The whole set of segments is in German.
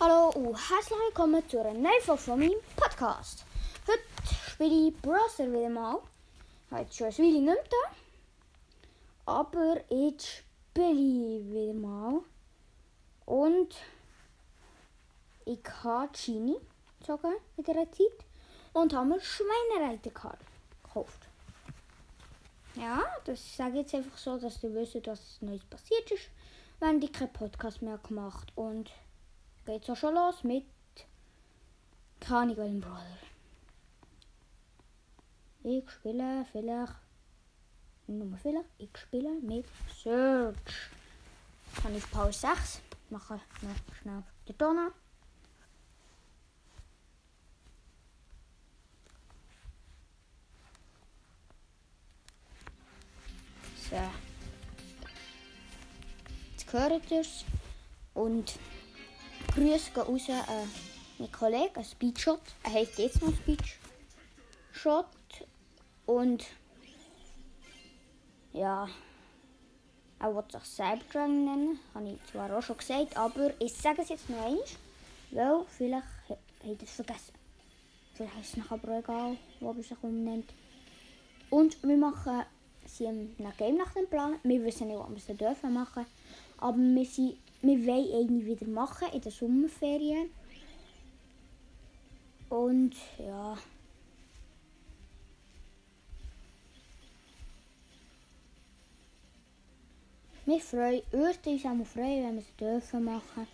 Hallo und herzlich willkommen zu einer neuen Folge von meinem Podcast. Heute spiele ich Browser wieder mal. Jetzt schon ein Weile nicht da. Aber jetzt spiele ich wieder mal. Und ich habe Genie gezogen in dieser Zeit. Und habe mir Schweinereiter gekauft. Ja, das sage ich jetzt einfach so, dass du wisst, was Neues passiert ist. Wenn ich keinen Podcast mehr gemacht und geht's auch schon los mit Ahnung Brawler. Ich spiele vielleicht, nur vielleicht, ich spiele mit Search. Kann ich Pause 6, mache noch schnell Ton an. So. Jetzt hört ihr es. Und Grüße gehen raus an meinen Kollegen, Speedshot. Er heißt jetzt noch Speedshot. Und ja, er will sich Cyberdragon nennen. Habe ich zwar auch schon gesagt, aber ich sage es jetzt noch einmal, weil vielleicht hat er es vergessen. Vielleicht ist es nachher aber egal, wo er sich umnennt. Und wir machen sie ein Game nach dem Plan. Wir wissen nicht, was wir dürfen machen. Aber wir, sind, wir wollen eigentlich wieder machen in der Sommerferien. Und ja. Wir freuen uns auch freuen, wenn wir es dürfen machen.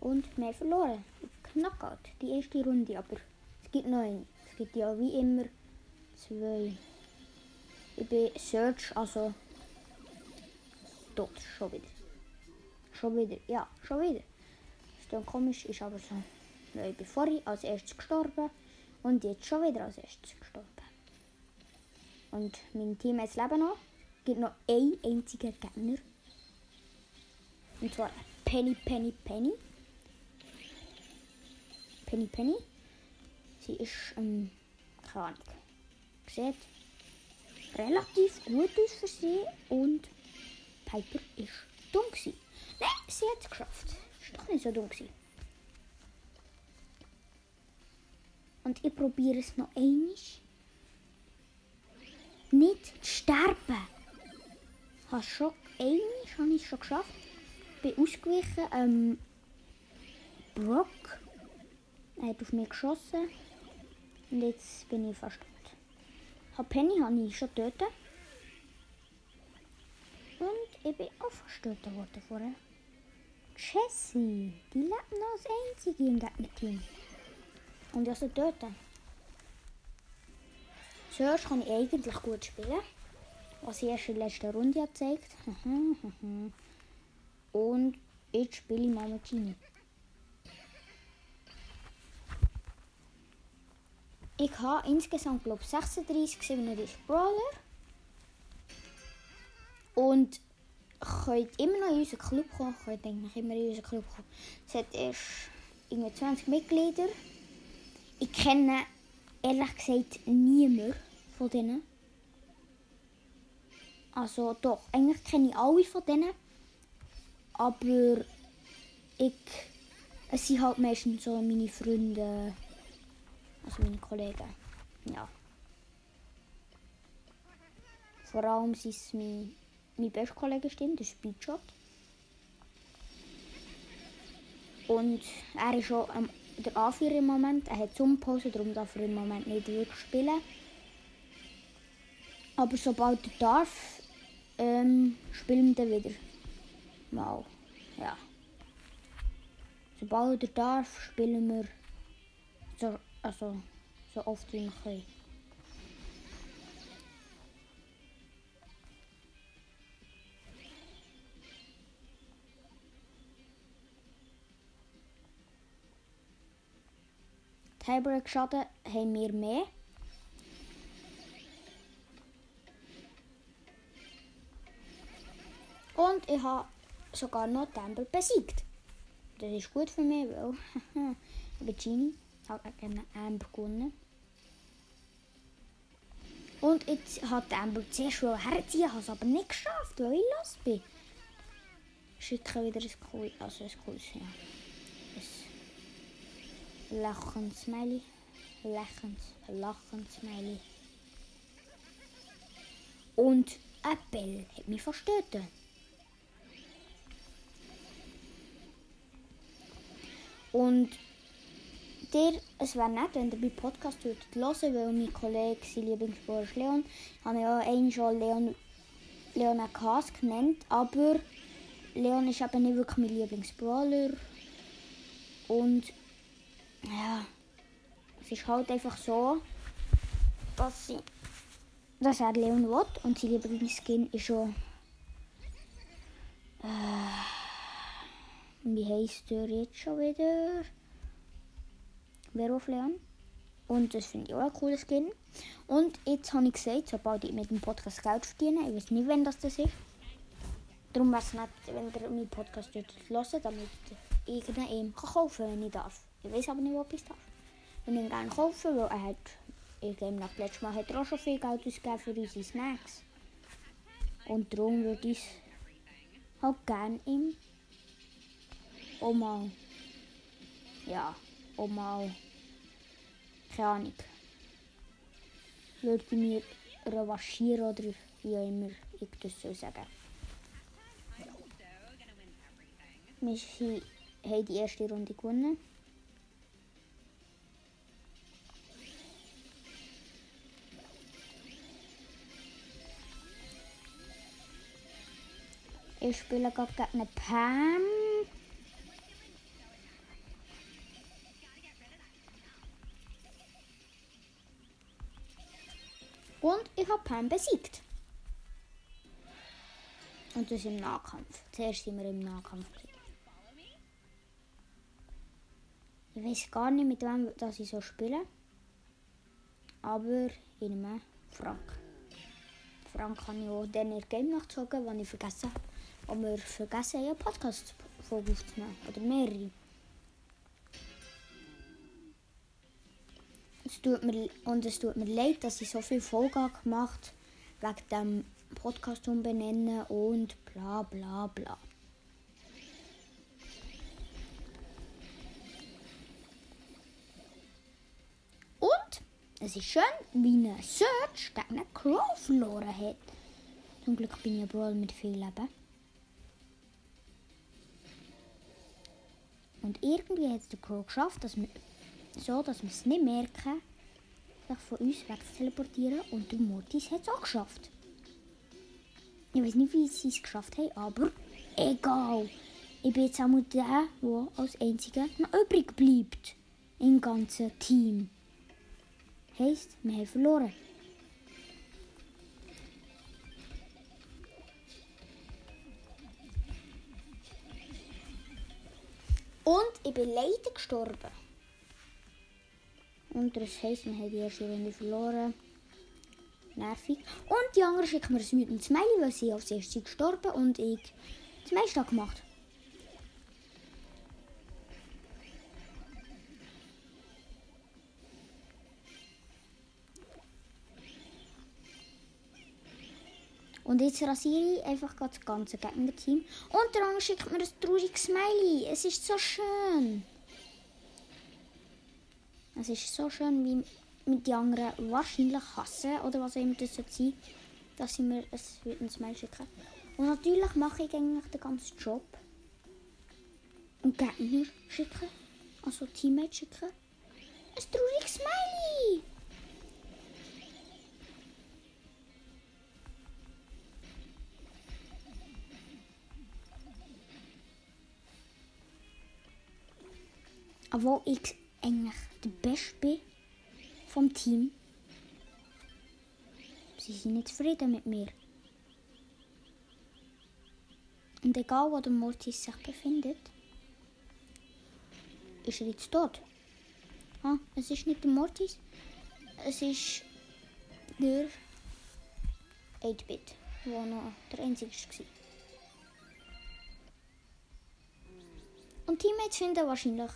Und wir verloren. Knockout, die erste Runde, aber es gibt noch eine. Es gibt ja wie immer zwei. Ich bin Search, also tot, schon wieder. Schon wieder, ja, schon wieder. Ist dann komisch, ist aber so. Ich bin vorhin als erstes gestorben und jetzt schon wieder als erstes gestorben. Und mein Team jetzt leben noch. Es gibt noch einen einzigen Gegner. Und zwar Penny, Penny, Penny. Penny, Penny. Sie ist, ähm, keine Ahnung sieht relativ gut aus für sie und Piper ist dumm. Nein, sie hat es geschafft. Ist doch nicht so dumm. Und ich probiere es noch einmal. Nicht sterben. Hast schon einmal habe ich schon geschafft. Bin ausgewichen. Ähm, Brock er hat auf mich geschossen. Und jetzt bin ich fast Penny habe ich schon töten. Bin auch verstößt worden vorher. Jessie, die lebt noch als einzige im Gegnerteam. Und ich soll töten. Zuerst kann ich eigentlich gut spielen. Was ich erst in der letzten Runde gezeigt Und jetzt spiele ich mal mit Genie. Ich habe insgesamt glaube 36, 37 Brawler. Und könnt immer noch in unseren Club kommen. Könnt eigentlich immer in unseren Club. Es hat erst irgendwie 20 Mitglieder. Ich kenne ehrlich gesagt niemand von denen. Also doch, eigentlich kenne ich alle von denen. Aber ich, es sind halt meistens so meine Freunde. Also meine Kollegen. Ja. Vor allem sind mein bester Kollege, stimmt, der Speedshot. Und er ist schon ähm, der Anführer im Moment. Er hat Sommerpause, darum darf er im Moment nicht wirklich spielen. Aber sobald er darf, ähm, spielen wir wieder. Mal. Ja. Sobald er darf, spielen wir so also, so oft wie wir können. Tiebreak-Schaden haben wir mehr. Und ich habe sogar noch Temple besiegt. Das ist gut für mich, weil ich Genie habe gegen Amber. Und jetzt hat Amber zuerst herziehen, habe es aber nicht geschafft, weil ich los bin. schicke wieder ein cool, also ein cooles, ja. Ein lachendes Smiley. Lächelnd, lachend Smiley. Und Bell hat mich verstört. Und der, es wäre nett, wenn ihr bei Podcast hören weil mein Kollege, sein Lieblingsbauer ist Leon, habe ich ja einen schon Leon, Leon Kass genannt, aber Leon ist eben nicht wirklich mein Lieblingsbrawler. Und ja, es ist halt einfach so, dass, sie, dass er Leon will und sein Lieblingsskin ist schon. Äh, wie heißt der jetzt schon wieder? Werwolf Leon. Und das finde ich auch ein cooles Skin. Und jetzt habe ich gesagt, sobald ich mit dem Podcast Geld verdiene, ich weiß nicht, wann das, das ist. Darum wäre es nett, wenn ihr meinen Podcast hört, damit ich ihn kaufen kann, wenn ich darf. Ich weiß aber nicht, ob ich darf. Wenn ich ihn gerne kaufen, weil er hat, ich glaube, nach letztes Mal hat er auch schon viel Geld ausgegeben für unsere Snacks. Und darum würde ich es halt gerne ihm auch mal, ja, auch mal, keine Ahnung, würde mir revanchieren oder wie auch immer ich das so sagen. Wir haben die erste Runde gewonnen. Ich spiele gerade eine Pam. Und ich habe Pam besiegt. Und das im Nahkampf. Zuerst sind wir im Nahkampf. Ich weiß gar nicht, mit wem dass ich so spiele. Aber ich nehme Frank. Frank kann ich auch in Game nachzogen, wenn ich vergessen habe. Und wir vergessen, einen Podcast-Folge aufzunehmen. Oder mehrere. Es tut mir, und es tut mir leid, dass ich so viel Folgen gemacht habe, wegen dem Podcast umbenennen und bla bla bla. Und es ist schön, wie ein Search gegen einen Crow verloren hat. Zum Glück bin ich ein Brawl mit viel Leben. Und irgendwie hat es der Crow geschafft, dass wir, so dass wir es nicht merken, sich von uns weg zu teleportieren. Und der Mortis hat es auch geschafft. Ich weiß nicht, wie sie es geschafft haben, aber egal. Ich bin jetzt auch mal der, der als einziger noch übrig bleibt. Im ganzen Team. Heißt, wir haben verloren. Und ich bin leider gestorben. Und das heisst, wir haben die erste Runde verloren. Nervig. Und die anderen schicken mir ein Smiley, weil sie als erstes gestorben und ich das meiste gemacht. Und jetzt rasiere ich einfach das ganze Gegnerteam. Und der andere schickt mir ein trauriges Smiley. Es ist so schön. Es ist so schön, wie mit die anderen wahrscheinlich hassen oder was auch immer das sein dass sie mir ein Smiley schicken. Und natürlich mache ich eigentlich den ganzen Job. Und Gegner schicken, also Teammates schicken. Ein trauriges Smiley! Obwohl ich eigentlich der Beste bin vom Team. Sie sind nicht zufrieden mit mir. Und egal wo der Mortis sich befindet, ist er jetzt tot. Ah, es ist nicht der Mortis, es ist der 8-Bit, der noch der einzige war. Und Teammates finden wahrscheinlich,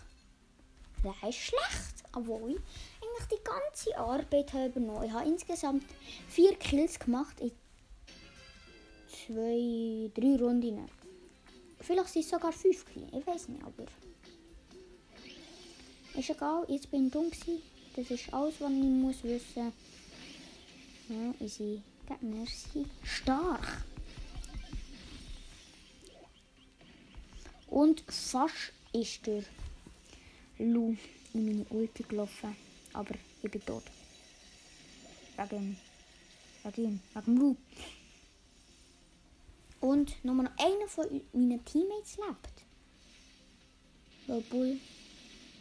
ist schlecht, obwohl ich eigentlich die ganze Arbeit habe übernommen. Ich habe insgesamt vier Kills gemacht in zwei, drei Runden. Vielleicht sind es sogar fünf gewesen. Ich weiß nicht, aber... Ist egal, jetzt bin ich dumm. Das ist alles, was ich muss wissen. Ja, unsere Gegner sind stark. Und fast ist der Lu in meine Ulti gelaufen. Aber ich bin tot. Wegen, wegen ihm, wegen Lu. Und nur noch einer von meinen Teammates lebt. Bull,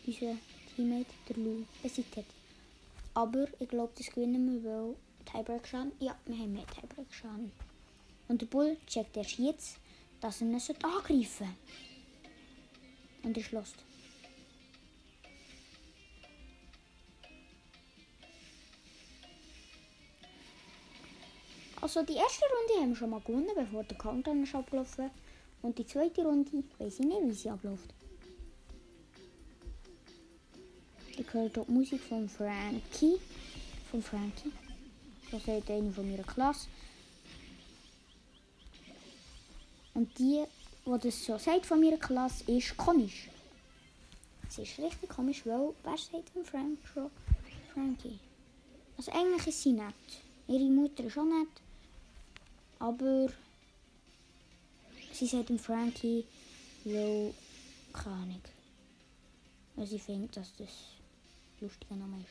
unser Teammate, der Lu, besiegt hat. Aber ich glaube, das gewinnen wir, weil Tiebreak schaden. Ja, wir haben mehr Tiebreak schaden. Und der Bull checkt erst jetzt, dass er ihn angreifen sollte. Und ist lost. Also die erste Runde haben wir schon mal gewonnen, bevor der Countdown ist abgelaufen. Und die zweite Runde weiß ich nicht, wie sie abläuft. Ich höre dort Musik von Frankie. Von Frankie. Das ist eine von meiner Klasse. Und die, die das so sagt von meiner Klasse, ist komisch. Sie ist richtig komisch, weil wer sagt von Frank? Frankie. Also eigentlich ist sie nett. Ihre Mutter ist auch nett. Aber sie sagt dem Frankie, weil, keine Ahnung. Weil sie findet, dass das ein lustiger Name ist.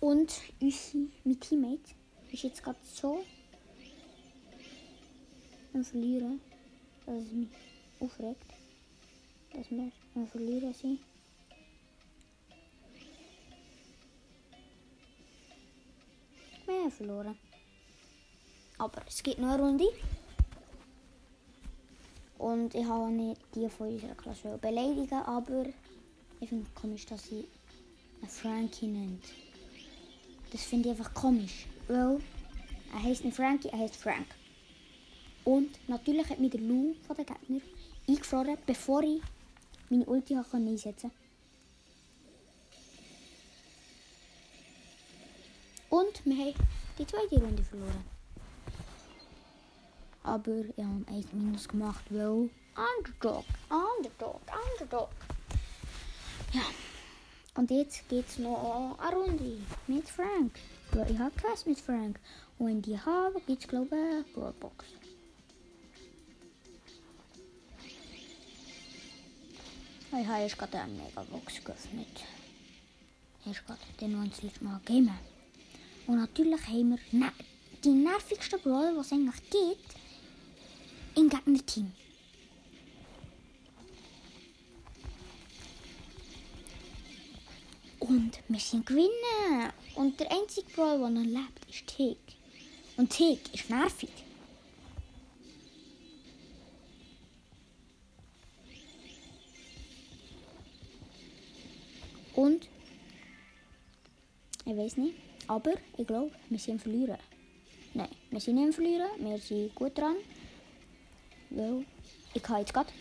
Und unsere, mein Teammate ist jetzt gerade so am Verlieren, dass es mich aufregt, dass wir am Verlieren sind. Haben verloren. Aber es gibt noch eine Runde. Und ich habe nicht die von unserer Klasse beleidigen, aber ich finde es komisch, dass sie einen Frankie nennt. Das finde ich einfach komisch. Weil er heißt nicht Frankie, er heißt Frank. Und natürlich hat mich der Lou von den Gegner eingefroren, bevor ich meine Ulti einsetzen konnte. Und wir haben die zweite Runde verloren. Aber ich habe 1 Minus gemacht, weil Underdog, Underdog, Underdog. Ja. Und jetzt geht es noch eine Runde mit Frank. Ja, ich habe Quest mit Frank. Und die habe, gibt es glaube ich eine Broadbox. Ich habe jetzt gerade eine Megabox geöffnet. Erst gerade den, wir das Mal gegeben Und natürlich haben wir ne die nervigste Brawler, was es eigentlich gibt, im Gegnerteam. Und wir sind gewinnen. Und der einzige Brawler, der noch lebt, ist Tick. Und Tick ist nervig. Und ich weiß nicht, aber ich glaube, wir sind verlieren. Nein, wir sind nicht verlieren, wir sind gut dran. Weil ich kann jetzt gerade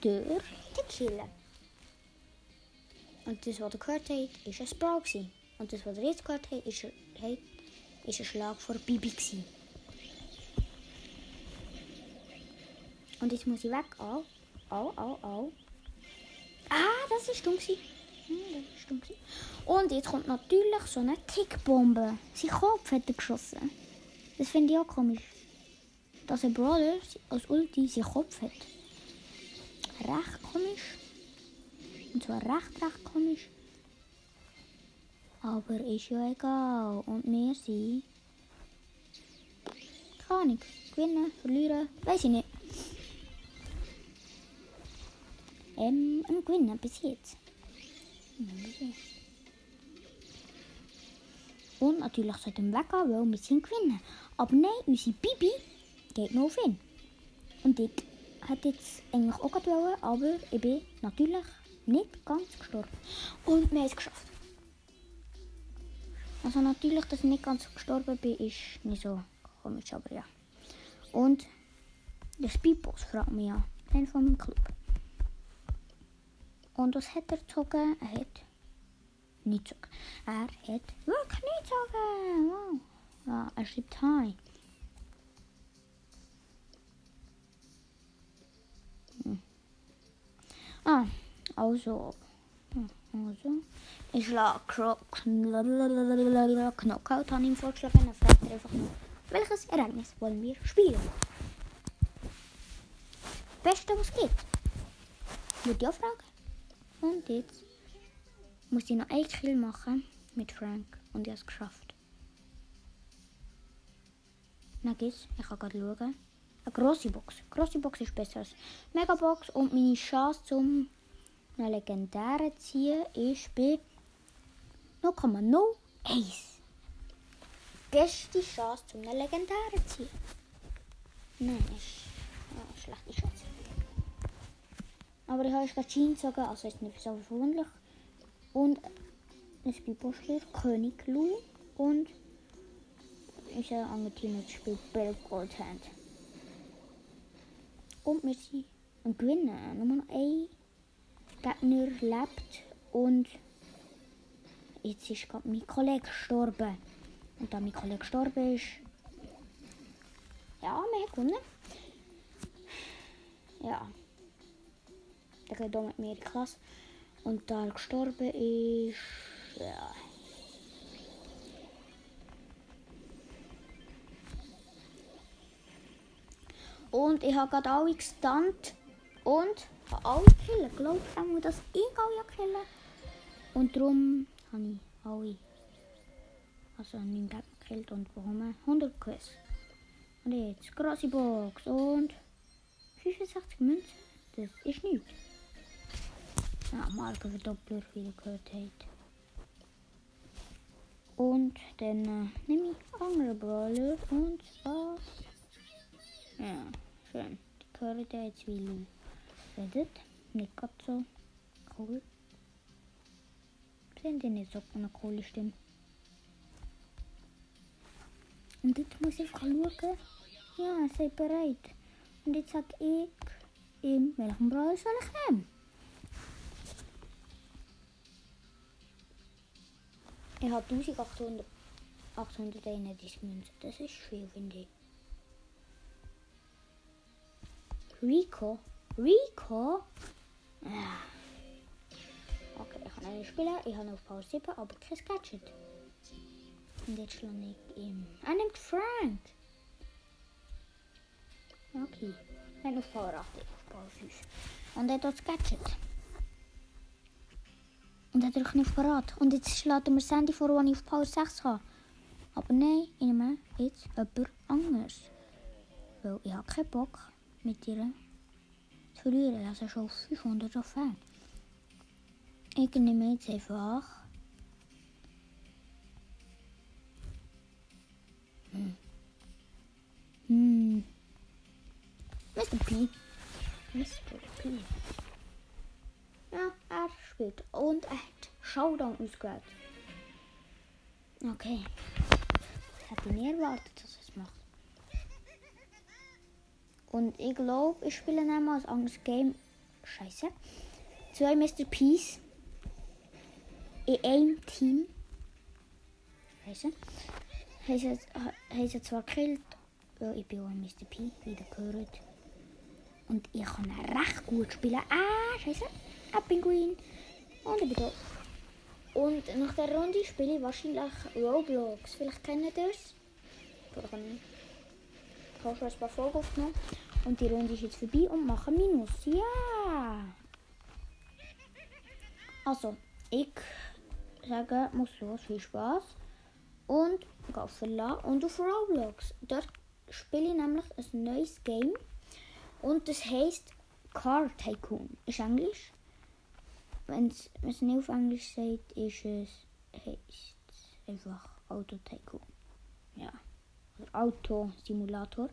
durch den Killen. Und das, was ihr gehört habt, ist ein. Gewesen. Und das, was ihr jetzt gehört habt, ist, ein Schlag vor Bibi. Gewesen. Und jetzt muss ich weg. Au, au, au, au. Ah, das ist dumm. Gewesen. Und jetzt kommt natürlich so eine Tickbombe. Sein Kopf hat er geschossen. Das finde ich auch komisch. Dass ein Brawler als Ulti seinen Kopf hat. Recht komisch. Und zwar recht, recht komisch. Aber ist ja egal. Und wir sind. Keine Ahnung. Gewinnen, verlieren, weiß ich nicht. Ähm, am Gewinnen bis jetzt. Und natürlich sollten wir weggehen, weil wir sind gewinnen. Aber nein, unsere Bibi geht noch auf ihn. Und ich hätte jetzt eigentlich auch wollen, aber ich bin natürlich nicht ganz gestorben. Und wir haben es geschafft. Also natürlich, dass ich nicht ganz gestorben bin, ist nicht so komisch, aber ja. Und der Speedboss fragt mich ja, ein von meinem Club. Und was hat er gezogen? Er hat nicht gezogen. Er hat wirklich nicht gezogen. Wow. Ja, er schreibt Hi. Hm. Ah, also. Hm, Also. Ich schlage Knockout, habe ich ihm vorgeschlagen. Dann fragt er einfach nur, welches Ereignis wollen wir spielen? Beste, was gibt. Würde ich auch fragen. Und jetzt muss ich noch einen Kill machen mit Frank. Und ich habe es geschafft. Dann geht's. Ich kann gerade schauen. Eine grosse Box. Eine grosse Box ist besser als Megabox. Und meine Chance zum einen legendären ziehen ist bei 0,01. Beste Chance zum einen legendären ziehen. Nein, ist ja, schlechte Chance. Aber ich habe gerade Jeans gezogen, also ist nicht so verwunderlich. Und ein Bibelschrift, König Louis und unser anderes Team spielt Bell Goldhand. Und wir sind Gewinnen. Nur noch ein Gegner lebt und jetzt ist gerade mein Kollege gestorben. Und da mein Kollege gestorben ist, ja, wir haben gewonnen. Ja. Geht hier mit mir in Klasse. Und da er gestorben ist, ja. Und ich habe gerade alle gestunt und habe alle gekillt. Glaubt auch, dass ich alle killen Und darum habe ich alle, also meinen Gegner gekillt und bekomme 100 Quiz. Und jetzt grosse Box und 65 Münzen. Das ist nichts. Ja, Markenverdoppler, wie ihr gehört habt. Und dann äh, nehme ich andere Brawler und zwar. Ja, schön. Die wie Lou. Redet. Nicht gerade so cool. Sind die nicht so eine coole Stimme. Und jetzt muss ich schauen. Ja, seid bereit. Und jetzt sag ich ihm, welchen Brawler soll ich nehmen? Ich habe 1800 831 Münzen. Das ist viel, finde ich. Rico? Rico? Ja. Okay, ich kann nicht spielen. Ich habe auf Pause 7, aber kein Gadget. Und jetzt schlage ich ihm. Er nimmt Frank. Okay. Nein, auf Power 8, ich auf Power 5. Und er hat das Gadget. Und er drückt nicht Parat. Und jetzt schlägt mir das Handy vor, das ich auf Power 6 habe. Aber nein, ich nehme jetzt jemand anderes. Weil ich habe keinen Bock, mit ihr zu verlieren. Also schon auf 500 Trophäen. Ich nehme jetzt einfach... Hm. Hm. Mr. P. Mr. P. Ja, er spielt. Und er hat Showdown ausgewählt. Okay. Ich hätte nie erwartet, dass er es macht. Und ich glaube, ich spiele einmal ein anderes Game. Scheiße. Zwei Mr. Peace. In einem Team. Scheiße. Haben sie zwar gekillt, weil ich bin auch ein Mr. P, wie ihr gehört. Und ich kann recht gut spielen. Ah, scheiße. Ein Pinguin. Und ich bin da. Und nach der Runde spiele ich wahrscheinlich Roblox. Vielleicht kennt ihr das. Ich. Habe schon ein paar Folgen aufgenommen. Und die Runde ist jetzt vorbei und mache Minus. Ja! Also, ich sage, muss los, viel Spaß. Und gehe auf Verlassen und auf Roblox. Dort spiele ich nämlich ein neues Game. Und das heißt Car Tycoon. Ist Englisch. Wenn es nicht auf Englisch sagt, ist es heißt einfach Auto Tycoon. Ja. Oder Auto Simulator.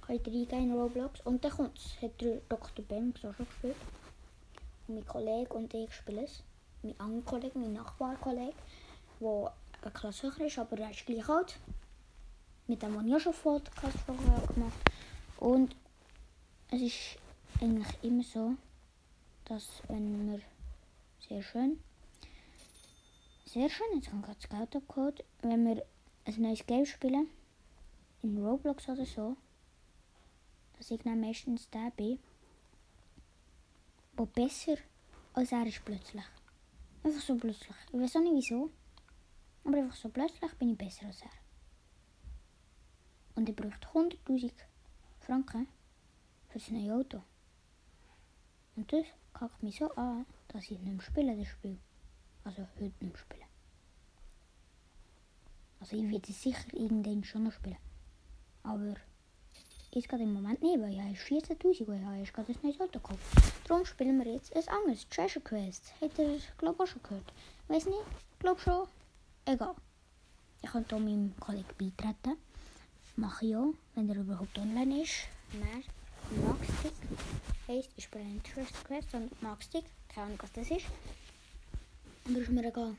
Könnt ihr eingehen in Roblox. Und dann kommt es. Hat Dr. Ben so schon gespielt. Und mein Kollege und ich spielen es. Mein anderer Kollege, mein Nachbarkollege, der eine Klasse höher ist, aber er ist gleich alt. Mit dem habe ich auch schon Podcast vorher gemacht. Und es ist eigentlich immer so, dass wenn wir sehr schön, sehr schön, jetzt kommt gerade das Geld abgeholt, wenn wir ein neues Game spielen, in Roblox oder so, dass ich dann meistens der bin, der besser als er ist plötzlich. Einfach so plötzlich. Ich weiß auch nicht wieso, aber einfach so plötzlich bin ich besser als er. Und ich braucht 100.000 Franken für das neue Auto. Und das kackt mich so an, dass ich nicht spiele, das Spiel. Also heute nicht spielen. Also ich werde sicher irgendwann schon noch spielen. Aber jetzt gerade im Moment nicht, weil ich habe 14'000 und ich habe gerade ein neues Auto gekauft. Darum spielen wir jetzt ein anderes Treasure Quest. Habt ihr, glaube ich, auch schon gehört? Weiß nicht, glaube schon. Egal. Ich kann hier meinem Kollegen beitreten. Mache ich auch, wenn er überhaupt online ist. Mehr Maxstick heisst, ich spiele ein Treasure Quest und Maxstick, keine Ahnung was das ist. Aber ist mir egal.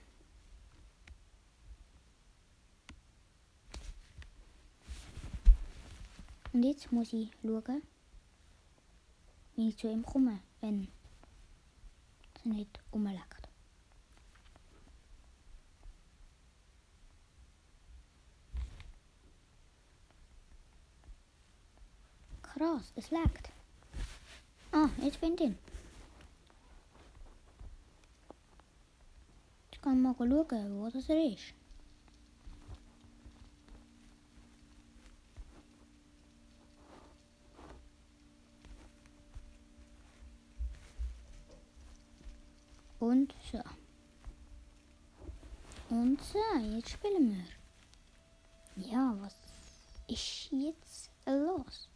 Und jetzt muss ich schauen, wie ich zu ihm komme, wenn es nicht umlegt. Krass, es leckt. Jetzt bin ich drin. Jetzt kann ich mal schauen, wo das ist. Und so. Und so, jetzt spielen wir. Ja, was ist jetzt los?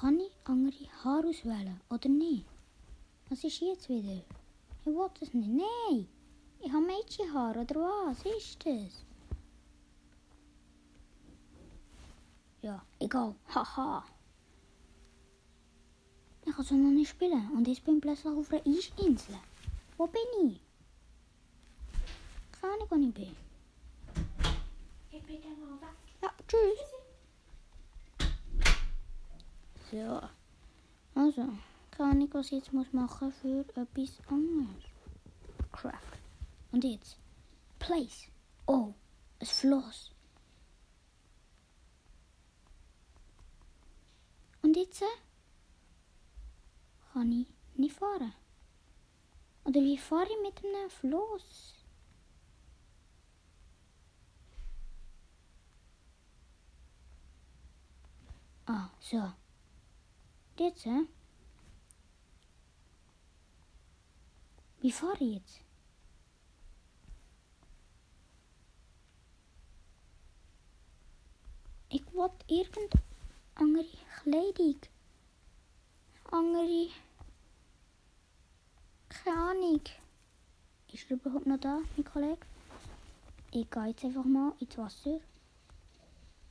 Kann ich andere Haare auswählen oder nicht? Was ist jetzt wieder? Ich will das nicht. Nein! Ich habe Mädchenhaar oder was ist das? Ja, egal. Haha. Ich kann so noch nicht spielen und jetzt bin ich plötzlich auf einer Eisinsel. Wo bin ich? Keine Ahnung, wo ich bin. Ich bin dann mal weg. Ja, tschüss. So. Also, keine Ahnung, was ich jetzt muss machen für etwas anderes. Craft. Und jetzt? Place. Oh, ein Floss. Und jetzt? Kann ich nicht fahren. Oder wie fahre ich mit einem Floss? Ah, so. Wie fahre ich jetzt? Ich will irgend andere Kleidung. Andere. Keine. Ist er überhaupt noch da, mein Kollege? Ich gehe jetzt einfach mal ins Wasser.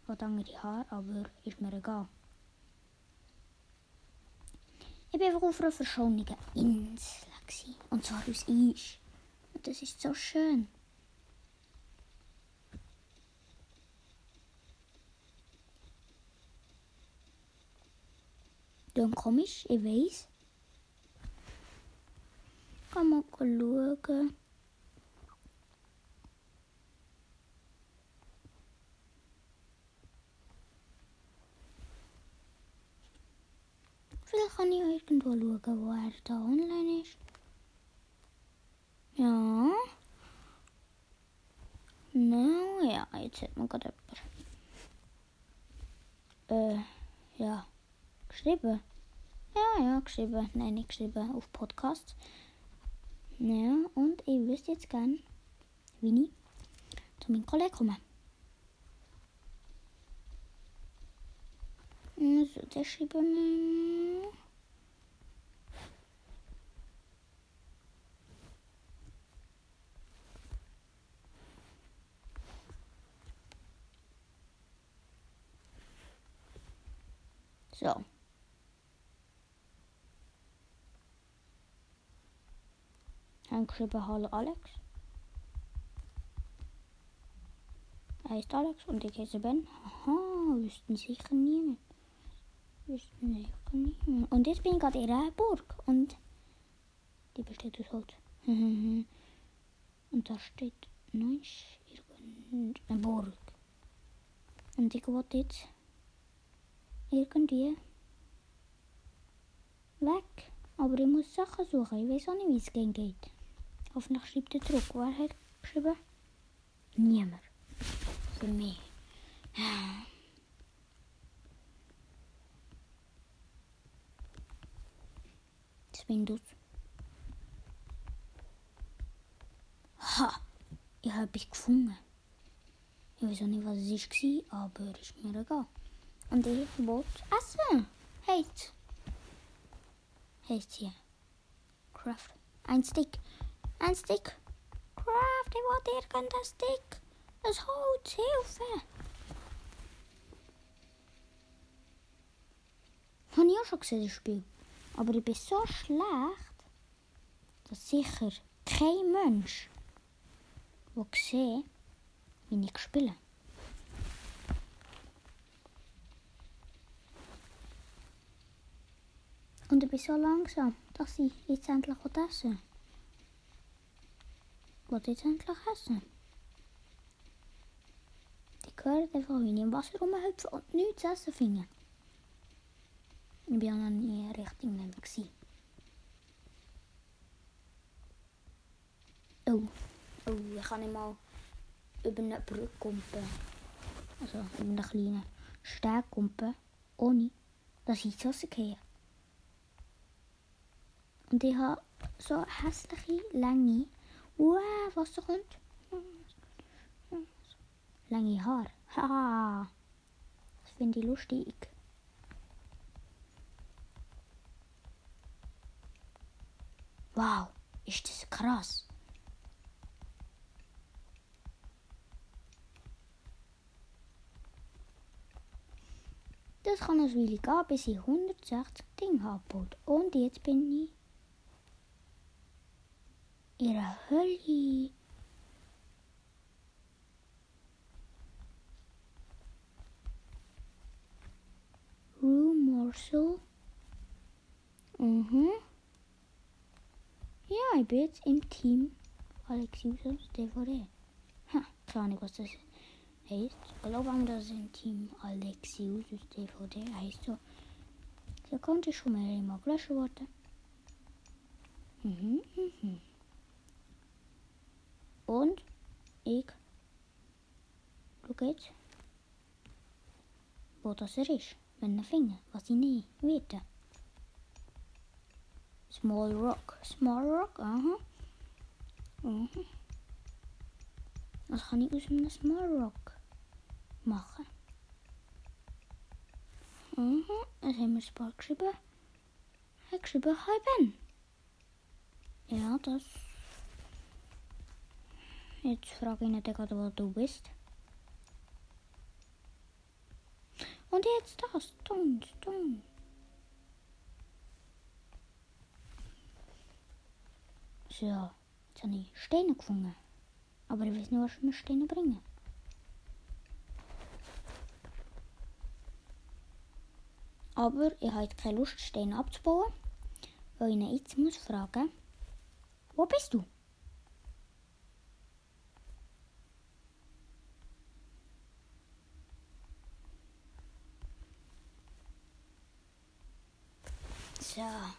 Hat andere Haare, aber ist mir egal. Ich bin auf einer verschonnenen Insel. Gewesen, und zwar aus Eis. Und das ist so schön. Dann komisch, ich weiß. Kann mal schauen. Vielleicht kann ich irgendwo schauen, wo er da online ist. Ja. No, ja, jetzt hat man gerade jemand. Äh, ja. Geschrieben? Ja, ja, geschrieben. Nein, nicht geschrieben. Auf Podcast. Ja, und ich wüsste jetzt gern, wie ich zu meinem Kollegen komme. Also, der schreiben wir. So. Ein geschrieben Hallo Alex. Er heißt Alex und ich heiße Ben. Aha, wüssten sicher niemand. Wüssten sicher niemand. Und jetzt bin ich gerade in einer Burg und die besteht aus Holz. Und da steht noch irgendeine Burg. Und ich wollte jetzt irgendwie weg. Aber ich muss Sachen suchen. Ich weiß auch nicht, wie es gehen geht. Hoffentlich schreibt er zurück. Wer hat geschrieben? Niemand. Für mich. Das bin du. Ha! Ich habe etwas gefunden. Ich weiß auch nicht, was es war, aber ist mir egal. Und ich wollte essen. Heißt. Heißt hier. Craft. Ein Stick. Ein Stick. Craft, ich wollte irgendein Stick. Das Holz, Hilfe. Habe ich auch schon gesehen, das Spiel. Aber ich bin so schlecht, dass sicher kein Mensch, der sieht, wie ich spiele. Und ich bin so langsam, dass ich jetzt endlich essen will. Ich jetzt endlich essen. Ich höre einfach, wie ich im Wasser rumhüpfe und nichts essen finde. Ich war noch nie richtig nicht mehr. Oh, oh, kann nicht mal über eine Brücke kumpen. Also über einen kleinen Steg kumpen, ohne dass ich ins Wasser gehe. Und ich habe so hässliche, lange, wow, Wasser kommt. Lange Haare. Haha. Das finde ich lustig. Wow, ist das krass. Das kann eine Weile gehen, bis ich 160 Dinge habe. Und jetzt bin ich in der Hölle. Room Morsel. Mhm. Ja, ich bin jetzt im Team Alexius DVD. Ha, keine Ahnung, was das heißt. Ich glaube, das im Team Alexius DVD heißt so. Da konnte ich schon mal immer gelöscht worden. Mhm, mhm. Und ich schau jetzt, wo das er ist, wenn er finde, was ich nicht weiß. Small Rock. Small Rock, aha. Mhm. Was kann ich aus einem Small Rock machen? Mhm. Was haben wir ein geschrieben? Er hat geschrieben, hi Ben. Ja, das. Jetzt frage ich nicht gerade, wo du bist. Und jetzt das. Dun, dun. So, jetzt habe ich Steine gefunden. Aber ich weiß nicht, was mir Steine bringen. Aber ich habe keine Lust, Steine abzubauen, weil ich jetzt muss fragen wo bist du? So.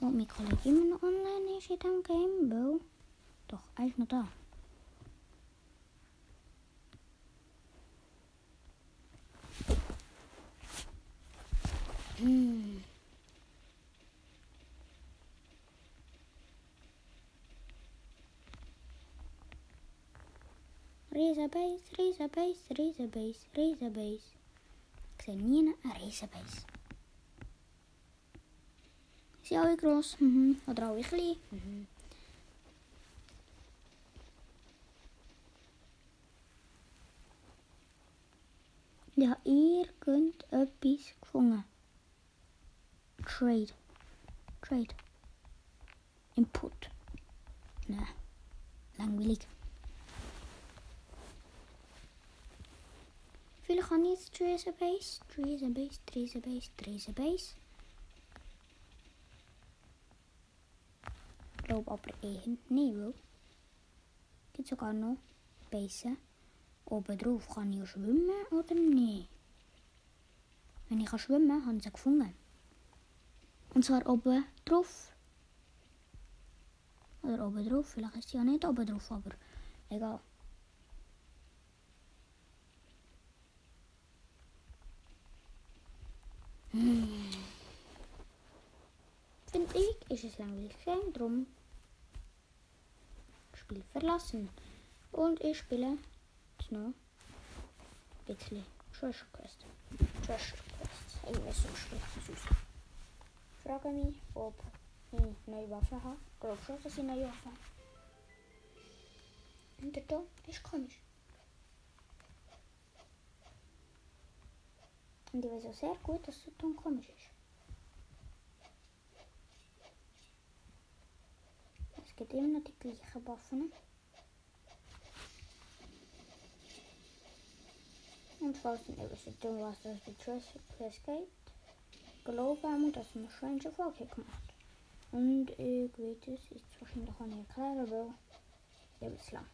wo mein Kollege immer noch online ist in diesem Game, weil... Doch, er ist noch da. Hm. Riesenbase, Riesenbase, Riesenbase, Riesenbase. Ich sehe nie eine Riesenbase. Sind alle gross? Mhm. Oder alle klein? Mhm. Ich habe irgendetwas gefunden. Trade. Trade. Input. Ne. Langweilig. Vielleicht kann ich jetzt Tracer Base. Tracer Base, Tracer Base, Tracer Base. Ich glaube aber eher nicht, weil. Gibt sogar noch Base. Oben drauf kann ich schwimmen oder nicht? Wenn ich kann schwimmen habe ich sie gefunden. Und zwar oben drauf. Oder oben drauf. Vielleicht ist sie ja nicht oben drauf, aber egal. Hm. Finde ich, ist es langweilig Game, drum Spiel verlassen. Und ich spiele jetzt noch ein bisschen Treasure Quest. Treasure Quest. Weiß so Spiel süß. Frage mich, ob ich eine neue Waffe habe. Ich glaube schon, dass ich eine neue Waffe habe. Und der Ton ist komisch. Und ich weiß auch sehr gut, dass der Ton komisch ist. Es gibt immer noch die gleichen Waffen. Und falls ihr nicht wisst, um was das bei Treasure Quest geht, glaube einmal, dass wir schon eine Folge gemacht Und ich weiß es jetzt wahrscheinlich auch nicht erklären, weil ja, ist lang.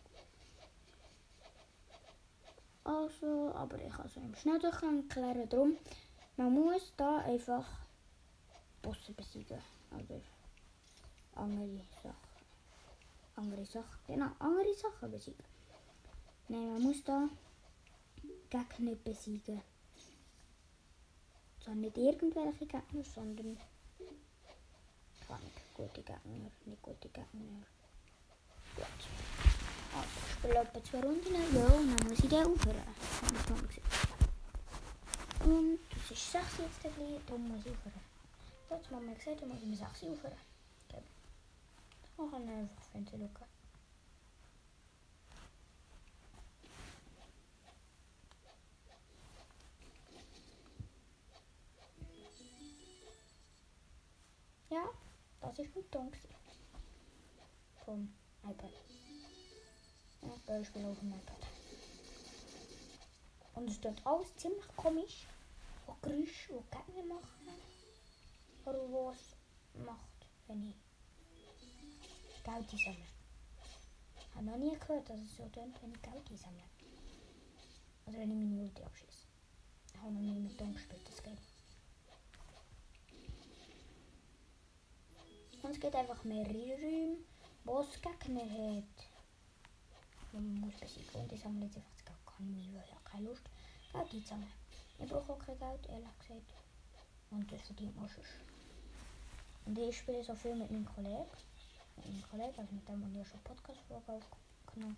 Also, aber ich kann es im Schnell erklären. Darum, man muss da einfach Bosse besiegen. Oder andere Sachen. Andere Sachen. Genau, andere Sachen besiegen. Nein, man muss da Gegner besiegen. Zwar nicht irgendwelche Gegner, sondern kann ich gute Gegner, nicht gute Gegner. Gut. Also, ich spiele etwa zwei Runden, ja, und dann muss ich den aufhören. Habe ich noch gesehen. Und es ist 6 jetzt gleich, darum muss ich aufhören. Jetzt haben wir gesagt, dann muss ich mit 6 aufhören. Okay. Dann kann ich einfach Fenster schauen. Das ist mit gewesen. Vom iPad. Ja, Beispiel auf dem iPad. Und es tut alles ziemlich komisch. Wo Geräusche, die Gegner machen. Oder was macht, wenn ich Geld einsammle. Ich habe noch nie gehört, dass es so tönt, wenn ich Geld einsammle. Oder wenn ich meine Ulti abschieße. Ich habe noch nie mit Ton gespielt, das geht. Es gibt einfach Räume, wo es Gegner hat. Man muss besiegen und ich sammle jetzt einfach das Geld. Kann weil ich habe keine Lust, Geld einzusammeln. Ich brauche auch kein Geld, ehrlich gesagt. Und das verdient man schon. Und ich spiele so viel mit meinem Kollegen. Mit meinem Kollegen, also mit dem, der ich schon Podcast-Folge aufgenommen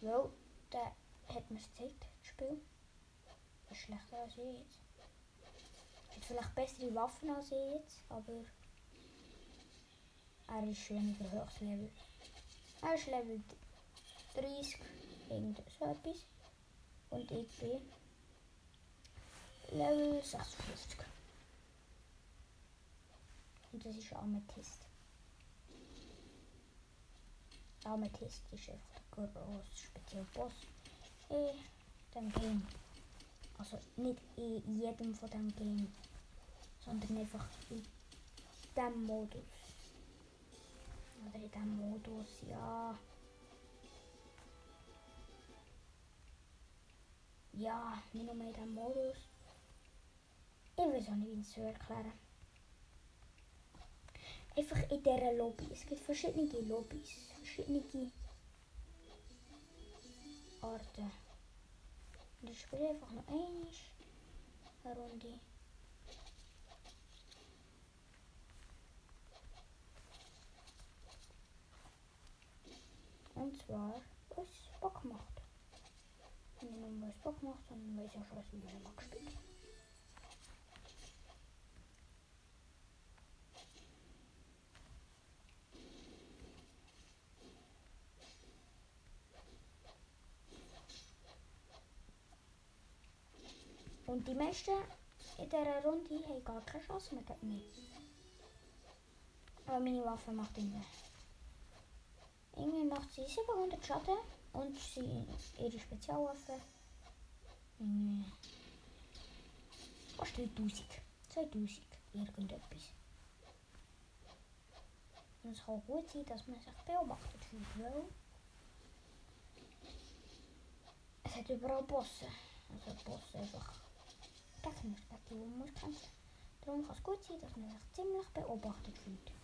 Weil, der hat mir gezeigt, das Spiel. Ist schlechter als ich jetzt. Hat vielleicht bessere Waffen als ich jetzt, aber er ist weniger hoch Level. Er ist Level 30, irgend so etwas. Und ich bin Level 56. Und das ist Amethyst. Amethyst ist einfach der grosse spezielle Boss in dem Game. Also nicht in jedem von dem Game, sondern einfach in dem Modus. Oder in dem Modus, ja. Ja, in dem Modus. Ich auch nicht, wie es zu erklären. Einfach in dieser Lobby. Es gibt verschiedene Lobbys. Verschiedene Arten. Und ich spiele einfach noch eine Runde. Und zwar, was Bock macht. Wenn ihr nur was Bock macht, dann weiß ich auch was ich mal gespielt habe. Und die meisten in dieser Runde haben gar keine Chance mehr gegen mich. Aber meine Waffe macht irgendwie. Irgendwie macht sie 700 Schaden und sie, ihre Spezialwaffe irgendwie fast 3000. 2000 irgendetwas. Und es kann gut sein, dass man sich beobachtet fühlt, weil es hat überall Bosse. Also Bosse einfach Gegner, die man muss kämpfen. Darum kann es gut sein, dass man sich ziemlich beobachtet fühlt.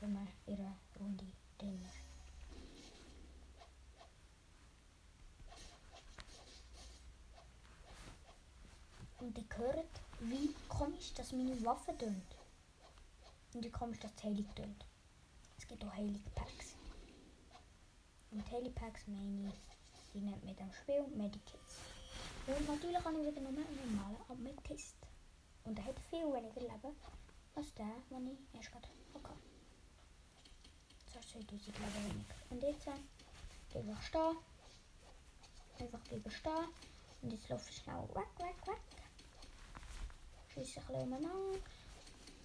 Wenn man einer Runde ist. Und ich hört, wie komisch dass meine Waffe tönt. Und wie komisch das Heilig tönt. Es gibt auch Heilig Packs. Und Heilig Packs meine ich, die nennt mit dem Spiel Medikits. Und natürlich habe ich wieder nur einen normalen Amethyst. Und er hat viel weniger Leben als der, den ich erst gerade heißt 2000 Leben weniger. Und jetzt äh, einfach. Einfach bleiben stehen. Und jetzt laufe ich schnell weg, weg, weg. Schieße ein bisschen umeinander.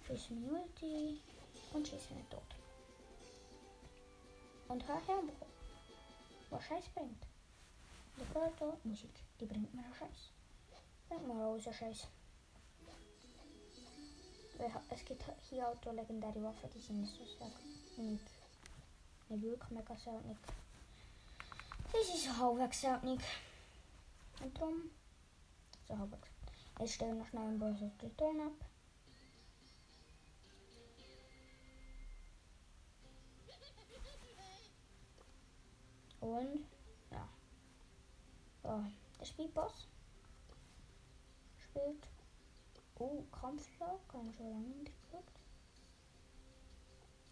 Schieße meine Ulti. Und schieße ihn tot. Und hör her, was Scheiß bringt. Die Karte, Musik, die bringt mir Scheiß. Bringt mir so Scheiß. Es gibt hier auch legendäre Waffen, die sind nicht so stark. Nicht, nicht wirklich mega selten. Die sind so halbwegs selten. Und darum, so halbwegs. Ich stelle noch schnell einen Browser den Ton ab. Und ja. So, der Spielboss spielt. Oh, Kampfschlag, kann ich schon lange nicht geguckt.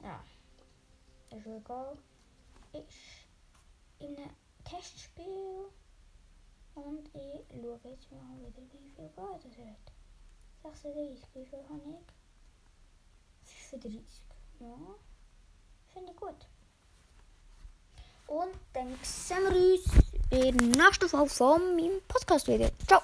Ja, ist schon egal. Ist in einem Testspiel. Und ich schaue jetzt mal wieder, wie viel Geld es hat. 36, wie viel habe ich? 35. Ja, finde ich gut. Und dann sehen wir uns in der nächsten Folge von meinem Podcast wieder. Ciao!